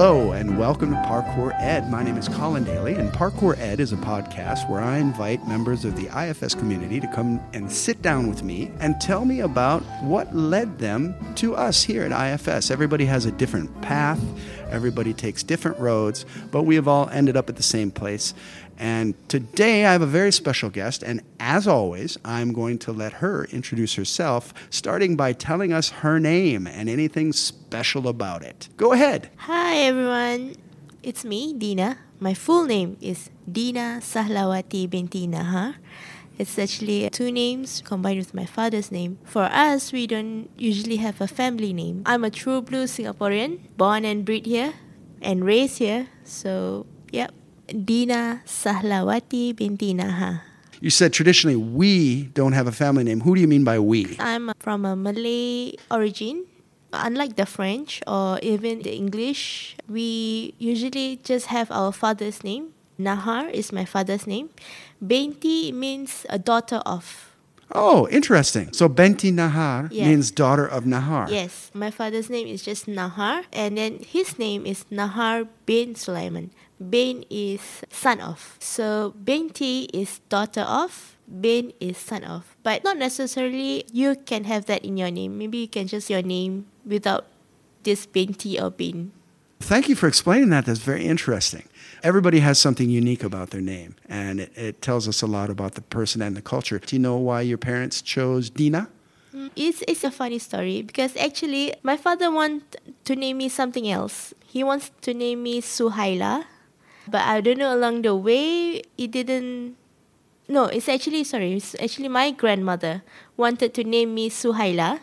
Hello and welcome to Parkour Ed. My name is Colin Dailey, and Parkour Ed is a podcast where I invite members of the IFS community to come and sit down with me and tell me about what led them to us here at IFS. Everybody has a different path, everybody takes different roads, but we have all ended up at the same place. And today I have a very special guest, and as always, I'm going to let her introduce herself, starting by telling us her name and anything special about it. Go ahead. Hi everyone, it's me, Dina. My full name is Dina Sahlawati binti Nahar. It's actually two names combined with my father's name. For us, we don't usually have a family name. I'm a true blue Singaporean, born and bred here and raised here. So, yep, Dina Sahlawati binti Nahar. You said traditionally we don't have a family name. Who do you mean by we? I'm from a Malay origin. Unlike the French or even the English, we usually just have our father's name. Nahar is my father's name. binti means a daughter of. Oh, interesting. So binti Nahar Yeah. means daughter of Nahar. Yes, my father's name is just Nahar, and then his name is Nahar bin Sulaiman. Bin is son of. So binti is daughter of. Bin is son of. But not necessarily you can have that in your name. Maybe you can just your name without this binti or Bin. Thank you for explaining that. That's very interesting. Everybody has something unique about their name, and it, it tells us a lot about the person and the culture. Do you know why your parents chose Dina? Mm, it's, it's a funny story because actually my father want to name me something else. He wants to name me Suhaila, but I don't know along the way it didn't. No, it's actually sorry. It's actually my grandmother wanted to name me Suhaila,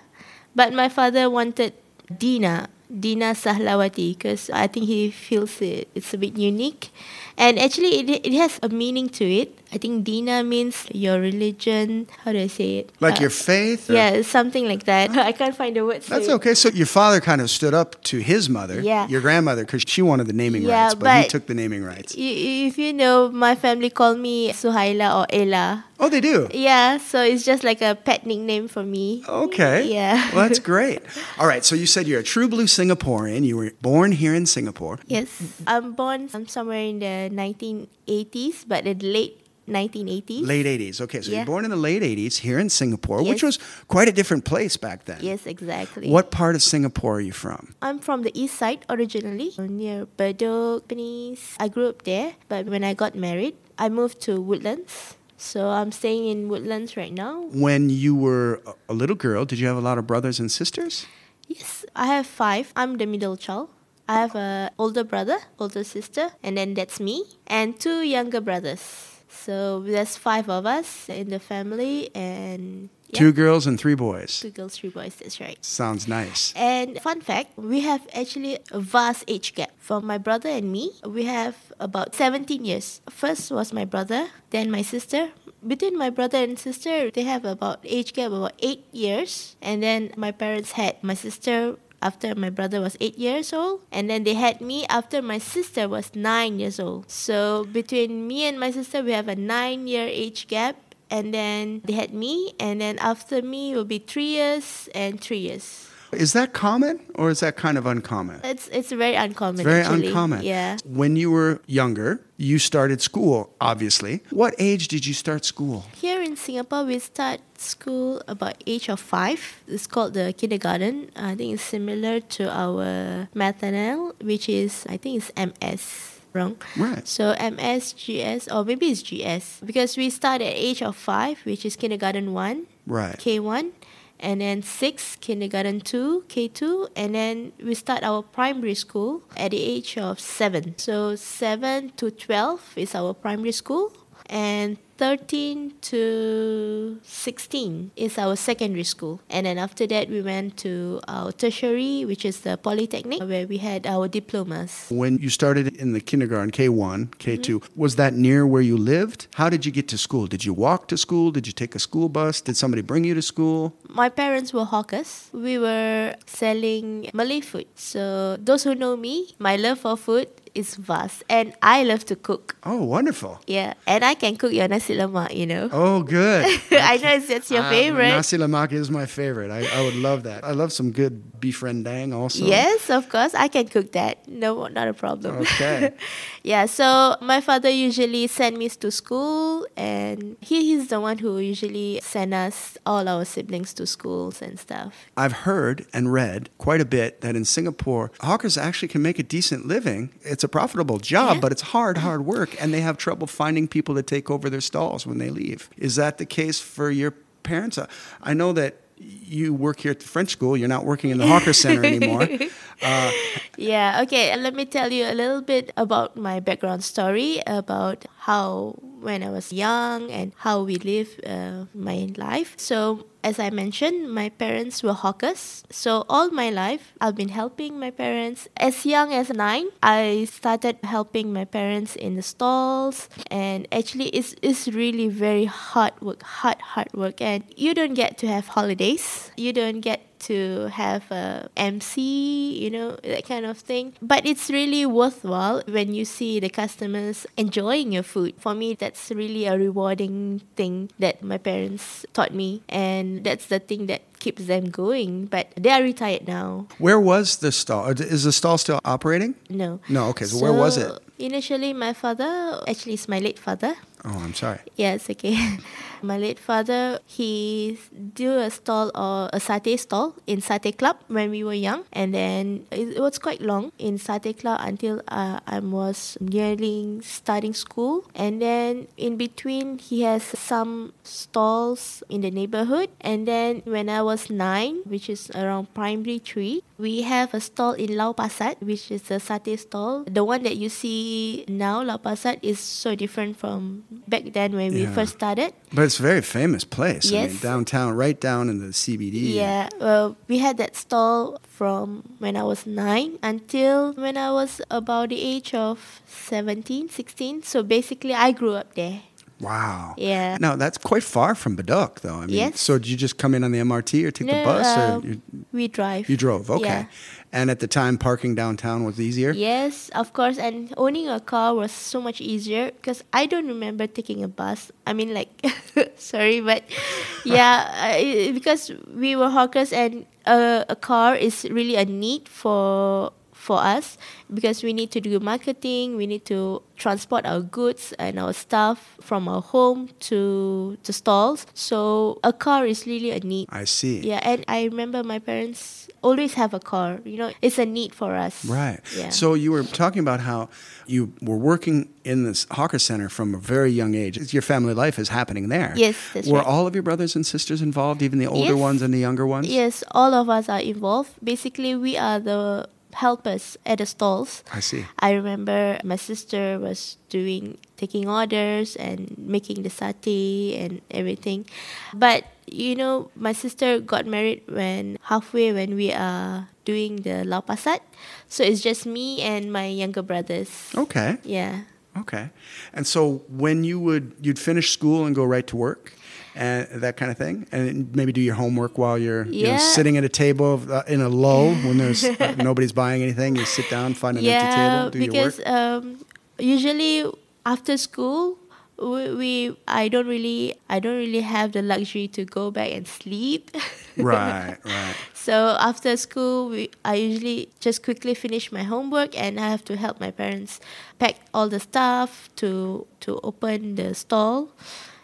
but my father wanted Dina, Dina Sahlawati, because I think he feels it, it's a bit unique. And actually, it, it has a meaning to it. I think Dina means your religion. How do I say it? Like Uh, your faith? or- yeah, something like that. I can't find the words. That's okay. So your father kind of stood up to his mother, Yeah. your grandmother, because she wanted the naming Yeah, rights, but, he took the naming rights. If you know, my family call me Suhaila or Ella. Oh, they do? Yeah, so it's just like a pet nickname for me. Okay. Yeah. Well, that's great. All right. So you said you're a true blue Singaporean. You were born here in Singapore. Yes, I'm born somewhere in the 1980s, but the late 1980s. Late 80s. Okay. So Yeah. you're born in the late 80s here in Singapore, which was quite a different place back then. Yes, exactly. What part of Singapore are you from? I'm from the east side originally, near Bedok, Pennis. I grew up there, but when I got married, I moved to Woodlands. So I'm staying in Woodlands right now. When you were a little girl, did you have a lot of brothers and sisters? Yes, I have five. I'm the middle child. I have a older brother, older sister, and then that's me, and two younger brothers. So there's five of us in the family, and yeah, Two girls and three boys. two girls, three boys. That's right. Sounds nice. And fun fact, we have actually a vast age gap. For my brother and me, we have about 17 years. First was my brother, then my sister. Between my brother and sister, they have about age gap about 8 years. And then my parents had my sister after my brother was 8 years old and then they had me after my sister was 9 years old. So between me and my sister we have a 9 year age gap and then they had me and then after me will be 3 years and 3 years. Is that common or is that kind of uncommon? It's it's very uncommon. Very actually. uncommon. Yeah. When you were younger, you started school, obviously. What age did you start school? Here in Singapore, we start school about age of five. It's called the kindergarten. I think it's similar to our maternelle, which is I think it's MS. Wrong. Right. So MS, GS, or maybe it's GS because we start at age of five, which is kindergarten one. Right. K1 and then 6 kindergarten 2 K2 and then we start our primary school at the age of 7 so 7 to 12 is our primary school and 13 to 16 is our secondary school and then after that we went to our tertiary which is the polytechnic where we had our diplomas When you started in the kindergarten, K1, K2, Mm-hmm. was that near where you lived? How did you get to school? Did you walk to school? Did you take a school bus? Did somebody bring you to school? my parents were hawkers. We were selling Malay food. So those who know me, my love for food is vast, and I love to cook. Oh, wonderful. Yeah, and I can cook your nasi lemak. You know. Oh, good. I know it's, that's your Uh, favorite. Nasi lemak is my favorite. I, I would love that. I love some good beef rendang also. Yes, of course, I can cook that. No, not a problem. Okay. yeah, so my father usually send me to school, and he is the one who usually send us all our siblings to schools and stuff. I've heard and read quite a bit that in Singapore, hawkers actually can make a decent living. It's a profitable job, Yeah. but it's hard, hard work, and they have trouble finding people to take over their stalls when they leave. Is that the case for your parents? Uh, I know that you work here at the French school. You're not working in the hawker center anymore. Uh, Yeah, okay, let me tell you a little bit about my background story about how when I was young and how we live uh, my life. So, as I mentioned, my parents were hawkers. So, all my life, I've been helping my parents. As young as nine, I started helping my parents in the stalls. And actually, it's, it's really very hard work, hard, hard work. And you don't get to have holidays, you don't get to have a MC, you know, that kind of thing. But it's really worthwhile when you see the customers enjoying your food. For me, that's really a rewarding thing that my parents taught me, and that's the thing that keeps them going. But they are retired now. where was the stall? Uh, is the stall still operating? No. No, okay, so where was it? Initially, my father, actually, it's my late father. Oh, I'm sorry. Yes, okay. My late father, he do a stall or a satay stall in Satay Club when we were young, and then it, was quite long in Satay Club until uh, I was nearly starting school, and then in between he has some stalls in the neighborhood, and then when I was nine, which is around primary three, we have a stall in Lau Pasat, which is a satay stall. The one that you see now, Lau Pasat, is so different from back then when we first started. But it's a very famous place. I mean, Yes. downtown, right down in the CBD. Yeah, well, we had that stall from when I was nine until when I was about the age of 17, 16. So basically, I grew up there. Wow. Yeah. No, that's quite far from Bedok, though. I mean, Yes. So did you just come in on the MRT or take the bus, uh, or you, We drive. you drove? Okay. Yeah. And at the time, parking downtown was easier. Yes, of course. And owning a car was so much easier because I don't remember taking a bus. I mean, like, sorry, but yeah, because we were hawkers and a, a car is really a need for for us because we need to do marketing, we need to transport our goods and our stuff from our home to the stalls. So a car is really a need. I see. Yeah, and I remember my parents always have a car. You know, it's a need for us. Right. Yeah. So you were talking about how you were working in this hawker center from a very young age. Your family life is happening there. Yes, that's Were right. all of your brothers and sisters involved, even the older Yes. ones and the younger ones? Yes, all of us are involved. Basically, we are the helpers at the stalls. I see. I remember my sister was doing taking orders and making the satay and everything. But you know, my sister got married when halfway when we are doing the lau pasat. So it's just me and my younger brothers. Okay. Yeah. Okay. And so when you would you'd finish school and go right to work and that kind of thing and maybe do your homework while you're you know, sitting at a table uh, in a lull when there's uh, nobody's buying anything you sit down find an empty table do your work because um, usually after school, we, we I don't really I don't really have the luxury to go back and sleep. right right So after school, we, I usually just quickly finish my homework and I have to help my parents pack all the stuff to to open the stall.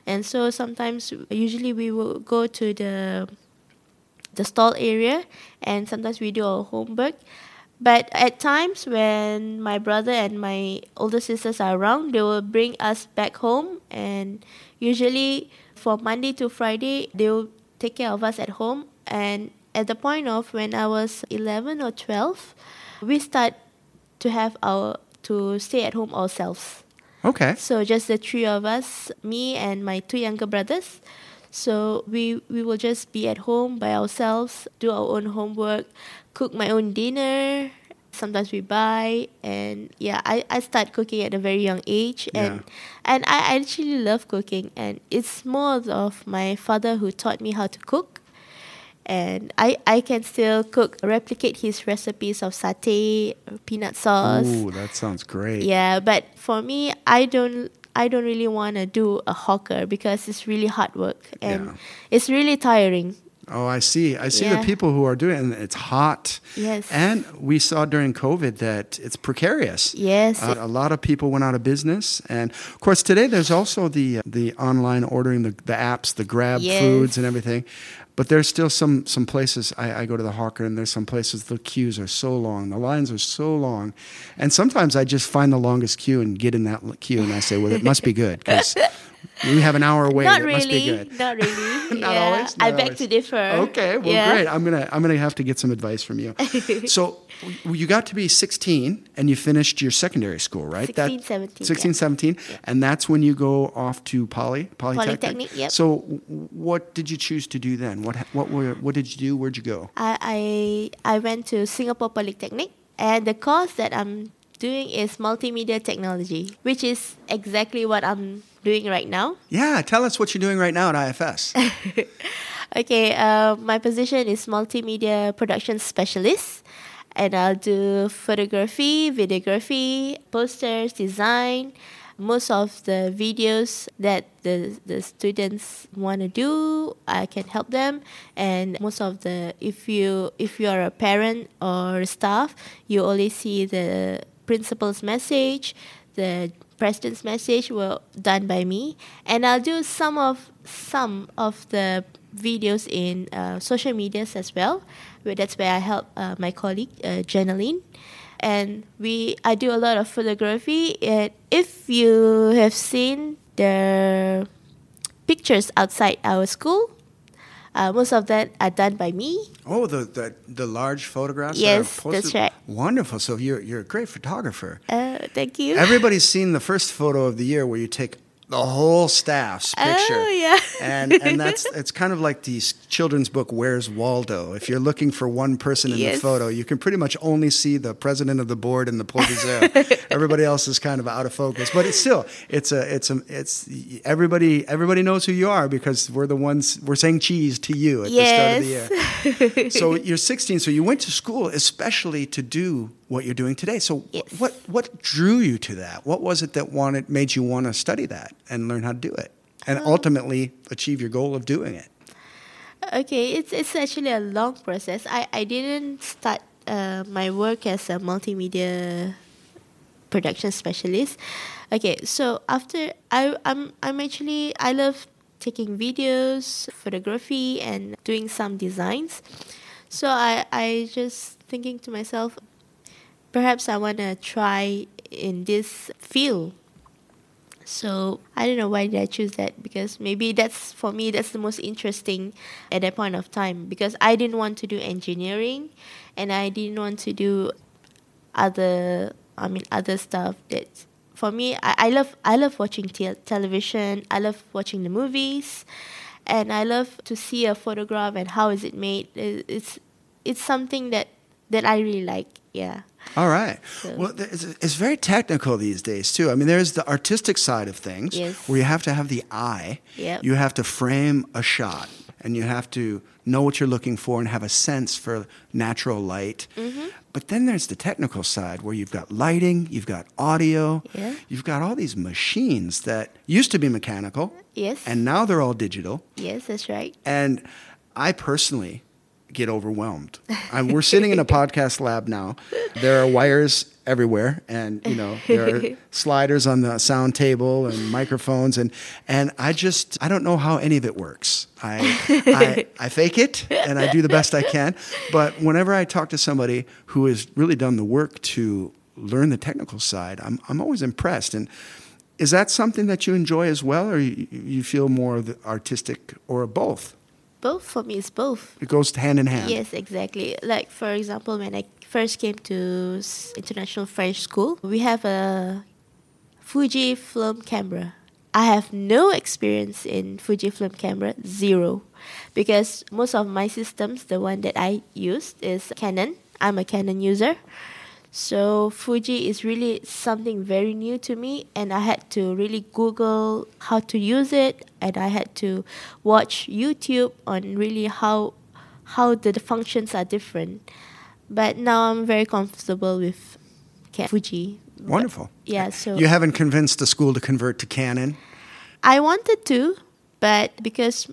And so sometimes, usually we will go to the the stall area and sometimes we do our homework. But at times when my brother and my older sisters are around, they will bring us back home. And usually for Monday to Friday, they will take care of us at home. And at the point of when I was 11 or 12, we start to have our to stay at home ourselves. Okay So just the three of us, me and my two younger brothers. So we we will just be at home by ourselves, do our own homework, cook my own dinner. Sometimes we buy and yeah, I, I start cooking at a very young age and and I actually love cooking and it's more of my father who taught me how to cook. And I, I can still cook replicate his recipes of satay peanut sauce Ooh, that sounds great. yeah but for me i don't i don't really want to do a hawker because it's really hard work and Yeah. it's really tiring Oh, I see. I see Yeah. the people who are doing it, and it's hot. Yes. And we saw during COVID that it's precarious. yes Uh, a lot of people went out of business, and of course today there's also the the online ordering, the, the apps, the Grab Yes. foods and everything. But there's still some some places. I, I go to the hawker, and there's some places the queues are so long, the lines are so long, and sometimes I just find the longest queue and get in that queue, and I say, well, it must be good because we have an hour wait. not it must be really good. not really Not yeah always? i Not beg always. to differ Okay, well, yeah. great. I'm gonna I'm gonna have to get some advice from you. so you got to be 16 and you finished your secondary school, right? 16, 17, 16, yeah. 17, and that's when you go off to poly polytechnic. Polytechnic, yep. So what did you choose to do then? What what were what did you do? Where'd you go? I, I I went to Singapore Polytechnic, and the course that I'm doing is multimedia technology, which is exactly what I'm doing right now. Yeah, tell us what you're doing right now at IFS. Okay, uh, my position is multimedia production specialist, and I'll do photography, videography, posters, design. Most of the videos that the, the students want to do, I can help them. And most of the, if you if you are a parent or staff, you only see the principal's message, the president's message were done by me, and I'll do some of some of the videos in uh, social medias as well. Where that's where I help uh, my colleague uh, and we I do a lot of photography. And if you have seen the pictures outside our school, uh, most of that are done by me. oh, the, the the large photographs. that are Yes, that's right. Wonderful. So you're you're a great photographer. Uh, thank you. Everybody's seen the first photo of the year where you take the whole staff's oh, picture. Oh, yeah. and and that's it's kind of like the children's book Where's Waldo? If you're looking for one person in the photo, you can pretty much only see the president of the board and the proviseur. everybody else is kind of out of focus. But it's still it's a it's a it's everybody everybody knows who you are because we're the ones we're saying cheese to you at the start of the year. so you're 16, so you went to school especially to do what you're doing today. So Yes. what what drew you to that? What was it that wanted made you want to study that and learn how to do it, and Um, ultimately achieve your goal of doing it? Okay, it's it's actually a long process. I, I didn't start uh, my work as a multimedia production specialist. Okay, so after I I'm I'm actually I love taking videos, photography, and doing some designs. So I I just thinking to myself, perhaps I wanna try in this field. So I don't know why did I choose that because maybe that's for me that's the most interesting at that point of time because I didn't want to do engineering and I didn't want to do other I mean other stuff that for me I, I love I love watching te- television I love watching the movies and I love to see a photograph and how is it made. It's it's something that that I really like yeah All right. So- Well, it's, it's very technical these days too. I mean, there's the artistic side of things Yes. where you have to have the eye. Yep. You have to frame a shot, and you have to know what you're looking for and have a sense for natural light. Mm-hmm. But then there's the technical side where you've got lighting, you've got audio, Yeah. you've got all these machines that used to be mechanical, yes and now they're all digital. yes that's right And I personally get overwhelmed. I, we're sitting in a podcast lab now. There are wires everywhere, and you know there are sliders on the sound table and microphones, and and I just I don't know how any of it works. I I, I fake it and I do the best I can, but whenever I talk to somebody who has really done the work to learn the technical side, I'm I'm always impressed and. Is that something that you enjoy as well, or you, you feel more the artistic, or both? Both for me it's both It goes hand in hand. Yes, exactly. Like for example, when I first came to international French school, we have a Fuji film camera. I have no experience in Fuji film camera, zero, because most of my systems, the one that I used is Canon. I'm a Canon user. So Fuji is really something very new to me and I had to really Google how to use it and I had to watch YouTube on really how how the, the functions are different. But now I'm very comfortable with Ca- Fuji. Wonderful. Yeah, so You haven't convinced the school to convert to Canon. I wanted to, but because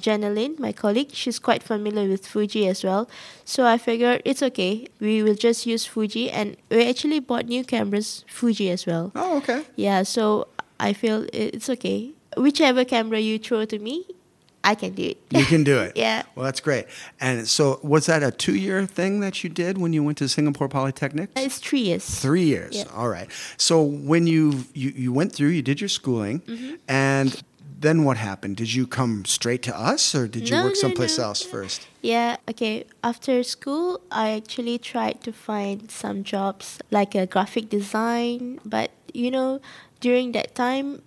Janeline, my colleague, she's quite familiar with Fuji as well. So I figured it's okay. We will just use Fuji, and we actually bought new cameras, Fuji as well. Oh, okay. Yeah, so I feel it's okay. Whichever camera you throw to me, I can do it. You can do it. Yeah. Well, that's great. And so, was that a two-year thing that you did when you went to Singapore Polytechnic? It's three years. Three years. Yeah. All right. So when you, you you went through, you did your schooling, Mm-hmm. and then what happened? Did you come straight to us, or did you No, work someplace no. else first? Yeah, okay. After school, I actually tried to find some jobs like a graphic design, but you know, during that time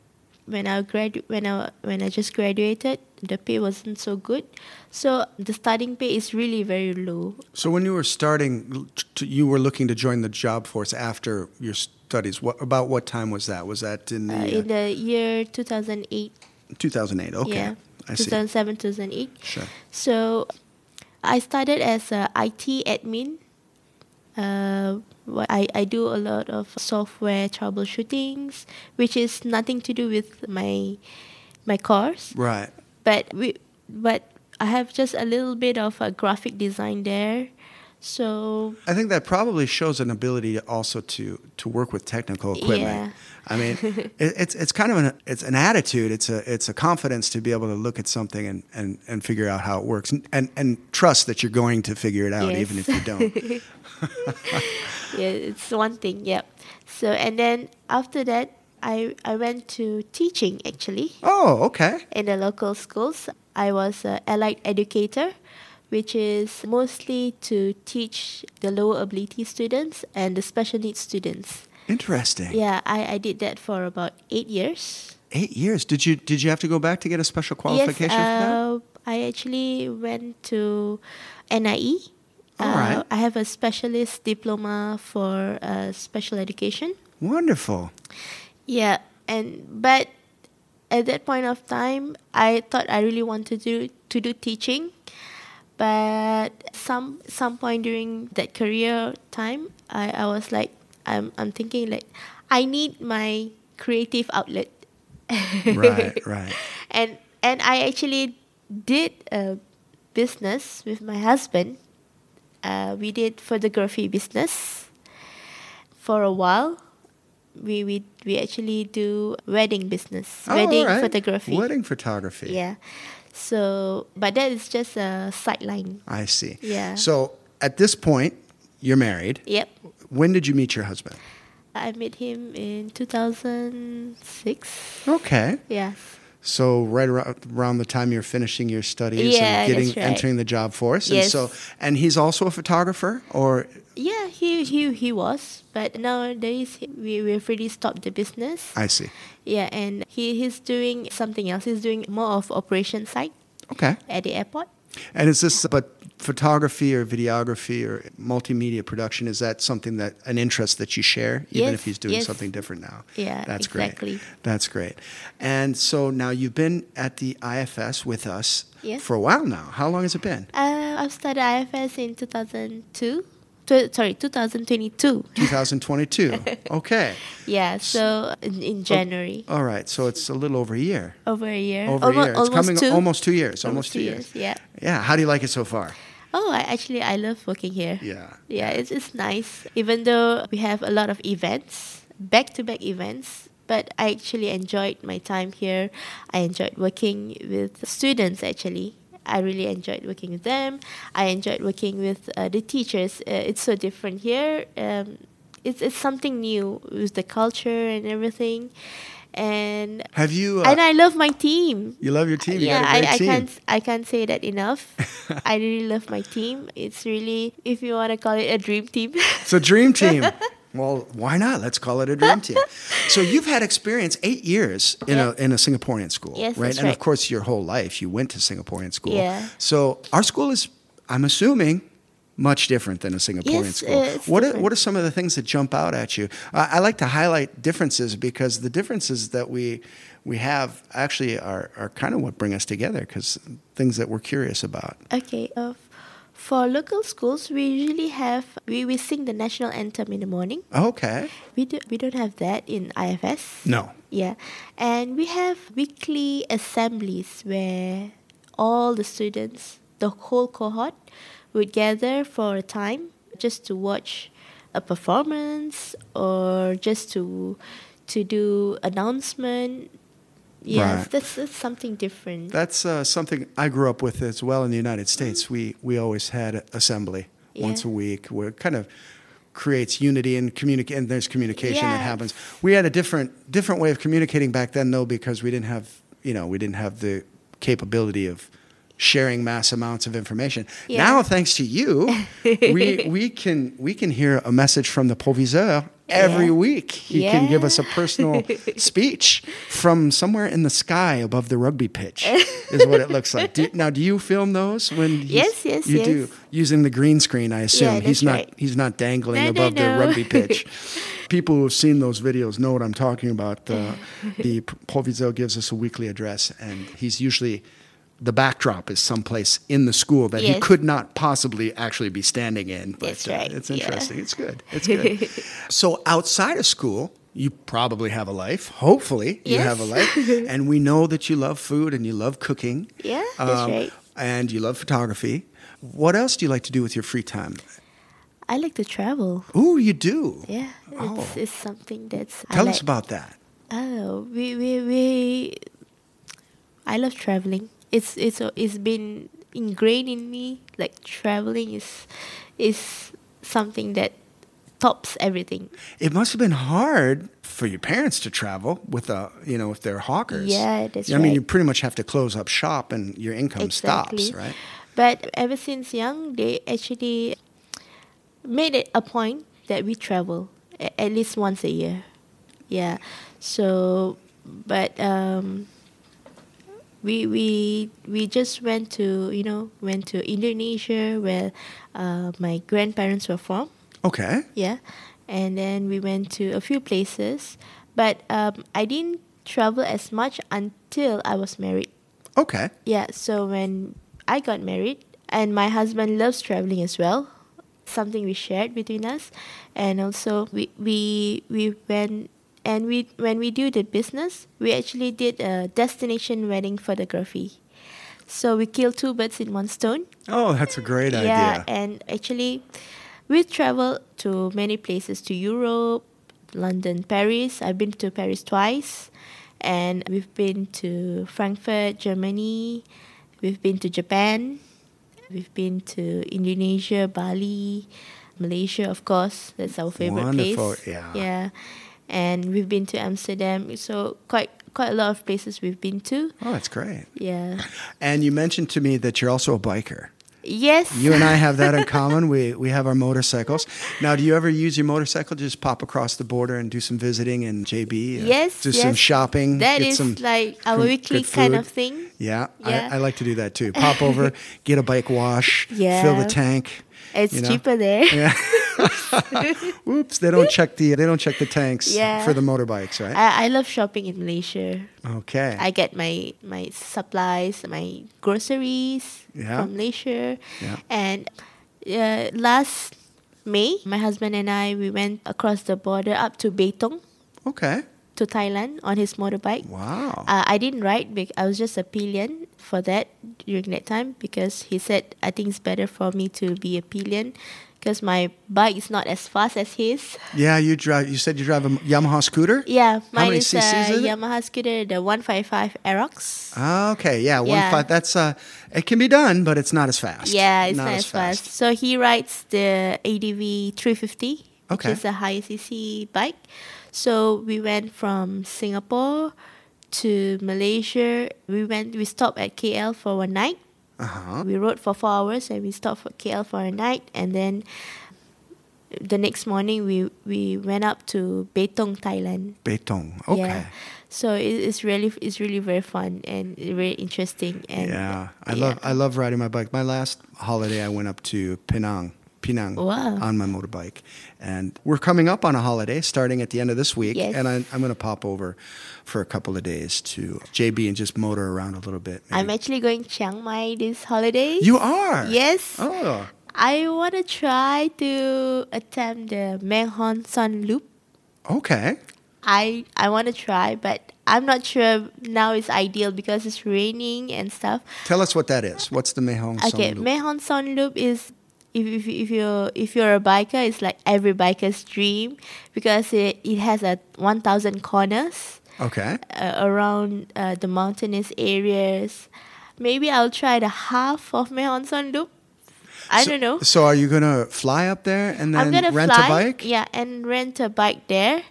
when I gradu- when I when I just graduated, the pay wasn't so good. So the starting pay is really very low. So when you were starting, to, you were looking to join the job force after your studies. What about what time was that? Was that in the Uh, in the year 2008, uh, 2008? Okay, yeah, I see. 2007, 2008. Sure. So I started as a IT admin. Uh, I, I do a lot of software troubleshootings, which is nothing to do with my my course. Right. But we but I have just a little bit of a graphic design there. So I think that probably shows an ability also to to work with technical equipment. Yeah. I mean, it, it's it's kind of an it's an attitude. It's a it's a confidence to be able to look at something and, and, and figure out how it works and, and and trust that you're going to figure it out Yes. even if you don't. yeah, it's one thing. Yep. So and then after that, I I went to teaching actually. oh, okay. in the local schools. I was an allied educator, which is mostly to teach the lower ability students and the special needs students. Interesting. Yeah, I, I did that for about eight years. Eight years. Did you did you have to go back to get a special qualification yes, for that? uh, I actually went to NIE. All right. Uh, I have a specialist diploma for uh, special education. Wonderful. Yeah, and but at that point of time, I thought I really wanted to to do teaching, but some some point during that career time, I, I was like, I'm I'm thinking like, I need my creative outlet. Right, right. And and I actually did a business with my husband. Uh, we did photography business for a while. We we we actually do wedding business, Oh, wedding right. photography. Wedding photography. Yeah. So, but that is just a sideline. I see. Yeah. So at this point, you're married. Yep. When did you meet your husband? I met him in 2006. Okay. Yeah. So right around, around the time you're finishing your studies Yeah, and getting right. entering the job force. And Yes. so and he's also a photographer or Yeah, he he he was, but nowadays we we've already stopped the business. I see. Yeah, and he he's doing something else. He's doing more of operation side Okay. at the airport. And is this but photography or videography or multimedia production is that something that an interest that you share even Yes, if he's doing yes. something different now? Yeah, That's exactly. great. That's great. And so now you've been at the IFS with us Yes. for a while now. How long has it been? Uh, I've started IFS in 2002. Tw- sorry, 2022. 2022. okay. Yeah, so in, in January, All right. So it's a little over a year. over a year. Over Almo- a year. It's almost coming two. almost two years. Almost, two years. Yeah. Yeah. How do you like it so far? Oh, I actually I love working here. Yeah. Yeah, it's it's nice. Even though we have a lot of events, back to back events, but I actually enjoyed my time here. I enjoyed working with students actually. I really enjoyed working with them. I enjoyed working with uh, the teachers. Uh, it's so different here. Um, it's it's something new with the culture and everything. And Have you? Uh, and I love my team. you love your team. You yeah, I, I team. can't I can't say that enough. I really love my team. It's really if you want to call it a dream team. It's a dream team. well, why not? Let's call it a dream team. So you've had experience eight years in Yeah. a in a Singaporean school, Yes, right? and of course, your whole life you went to Singaporean school. Yeah. So our school is, I'm assuming. Much different than a Singaporean Yes, school. what are, what are some of the things that jump out at you? Uh, I like to highlight differences because the differences that we we have actually are, are kind of what bring us together because things that we're curious about. okay. Uh, For local schools, we usually have we, we sing the national anthem in the morning. Okay. We do we don't have that in IFS. No. Yeah, and we have weekly assemblies where all the students, the whole cohort, would gather for a time just to watch a performance or just to to do announcement. Yes, Right. that's, that's something different. That's uh, something I grew up with as well in the United States. We we always had assembly once a week, where it kind of creates unity and communicate. And there's communication that happens. We had a different different way of communicating back then, though, because we didn't have you know we didn't have the capability of sharing mass amounts of information. Yeah. Now, thanks to you, we we can we can hear a message from the proviseur every Yeah. week. He can give us a personal speech from somewhere in the sky above the rugby pitch. is what it looks like. Do, now, do you film those when? Yes, yes, you yes. do using the green screen. I assume Yeah, he's not right. he's not dangling No, no, above the no. rugby pitch. People who have seen those videos know what I'm talking about. Uh, the proviseur gives us a weekly address, and he's usually the backdrop is someplace in the school that he could not possibly actually be standing in. But That's uh, right, it's yeah. interesting. It's good. It's good. so outside of school, you probably have a life. Hopefully, you have a life. and we know that you love food and you love cooking. Yeah, that's um, right. And you love photography. What else do you like to do with your free time? I like to travel. Oh, you do. Yeah, Oh. it's, it's something that's. I Tell like. us about that. Oh, we we we. I love traveling. It's it's it's been ingrained in me. Like traveling is is something that tops everything. It must have been hard for your parents to travel with a, you know, if they're hawkers. Yeah, that's I mean, you pretty much have to close up shop and your income Exactly. stops, right? But ever since young, they actually made it a point that we travel at least once a year. Yeah. So, but um, we we we just went to you know went to Indonesia where uh, my grandparents were from. Okay. Yeah, and then we went to a few places, but um, I didn't travel as much until I was married. Okay. Yeah, so when I got married, and my husband loves traveling as well, something we shared between us, and also we we we went and we when we do the business, we actually did a destination wedding photography. So we killed two birds in one stone. Oh, that's a great Yeah, idea. and actually, we traveled to many places to Europe, London, Paris. I've been to Paris twice, and we've been to Frankfurt, Germany. We've been to Japan. We've been to Indonesia, Bali, Malaysia, of course. That's our favorite Wonderful, place. yeah. Yeah, and we've been to Amsterdam. So quite quite a lot of places we've been to. Oh, that's great. Yeah. And you mentioned to me that you're also a biker. Yes. You and I have that in common. We we have our motorcycles. Now, do you ever use your motorcycle to just pop across the border and do some visiting in JB? uh, Yes, Do some shopping. That is like our good- weekly kind of thing. Yeah, Yeah. I, I like to do that too. Pop over, get a bike wash, yeah. fill the tank. It's you know? cheaper there. Yeah. Oops, they don't check the they don't check the tanks Yeah. for the motorbikes, right? I, I love shopping in Malaysia. okay. I get my my supplies, my groceries Yeah. from Malaysia. Yeah. And uh, last May, my husband and I we went across the border up to Betong okay. to Thailand on his motorbike. Wow. Uh, I didn't ride. I was just a pillion for that during that time because he said I think it's better for me to be a pillion because my bike is not as fast as his. yeah, you drive. You said you drive a Yamaha scooter. Yeah, mine is a? Yamaha scooter, the 155 Aerox. Ah, Okay, yeah, one Yeah. five. That's uh, it can be done, but it's not as fast. Yeah, it's not, as fast. So he rides the ADV 350, Okay. which is a high cc bike. So we went from Singapore to Malaysia. We went. We stopped at KL for one night. Uh huh. We rode for four hours and we stopped for KL for a night, and then the next morning we we went up to Betong, Thailand. Betong. Okay. Yeah. So it, it's really it's really very fun and very interesting and Yeah, I love I love riding my bike. My last holiday, I went up to Penang Penang Wow. on my motorbike. And we're coming up on a holiday starting at the end of this week. Yes. And I, I'm going to pop over for a couple of days to JB and just motor around a little bit. I'm actually going Chiang Mai this holiday. you are? Yes. Oh. I want to try to attempt the Mae Hong Son Loop. Okay. I I want to try, but I'm not sure now is ideal because it's raining and stuff. Tell us what that is. What's the Mae Hong Son Okay, Loop? Mae Hong Son Loop is if, if, if you're if you're a biker, it's like every biker's dream because it, it has a 1,000 corners okay. uh, around uh, the mountainous areas. Maybe I'll try the half of Mae Hong Son Loop. I So- don't know. So are you going to fly up there and then gonna rent fly, a bike? Yeah, and rent a bike there,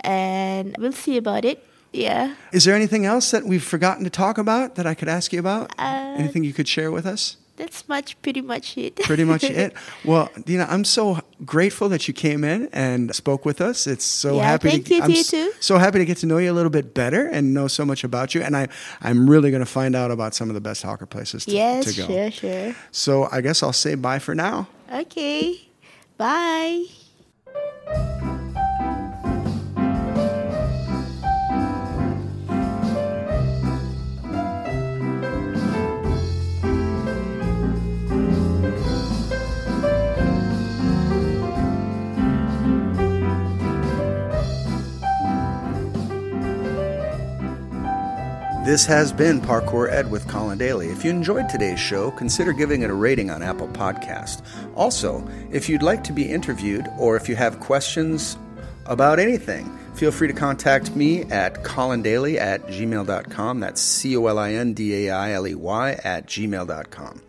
and we'll see about it. Yeah. Is there anything else that we've forgotten to talk about that I could ask you about? Uh, anything you could share with us? That's much, pretty much it. Pretty much it. Well, Dina, I'm so grateful that you came in and spoke with us. It's so Yeah, happy thank to you I'm to you too. so happy to get to know you a little bit better and know so much about you. And I, I'm really going to find out about some of the best hawker places to, yes, to go. sure, sure. So I guess I'll say bye for now. Okay. Bye. This has been Parkour Ed with Colin Dailey. If you enjoyed today's show, consider giving it a rating on Apple Podcast. Also, if you'd like to be interviewed or if you have questions about anything, feel free to contact me at colindailey at gmail.com. That's C O L I N D A I L E Y at gmail.com.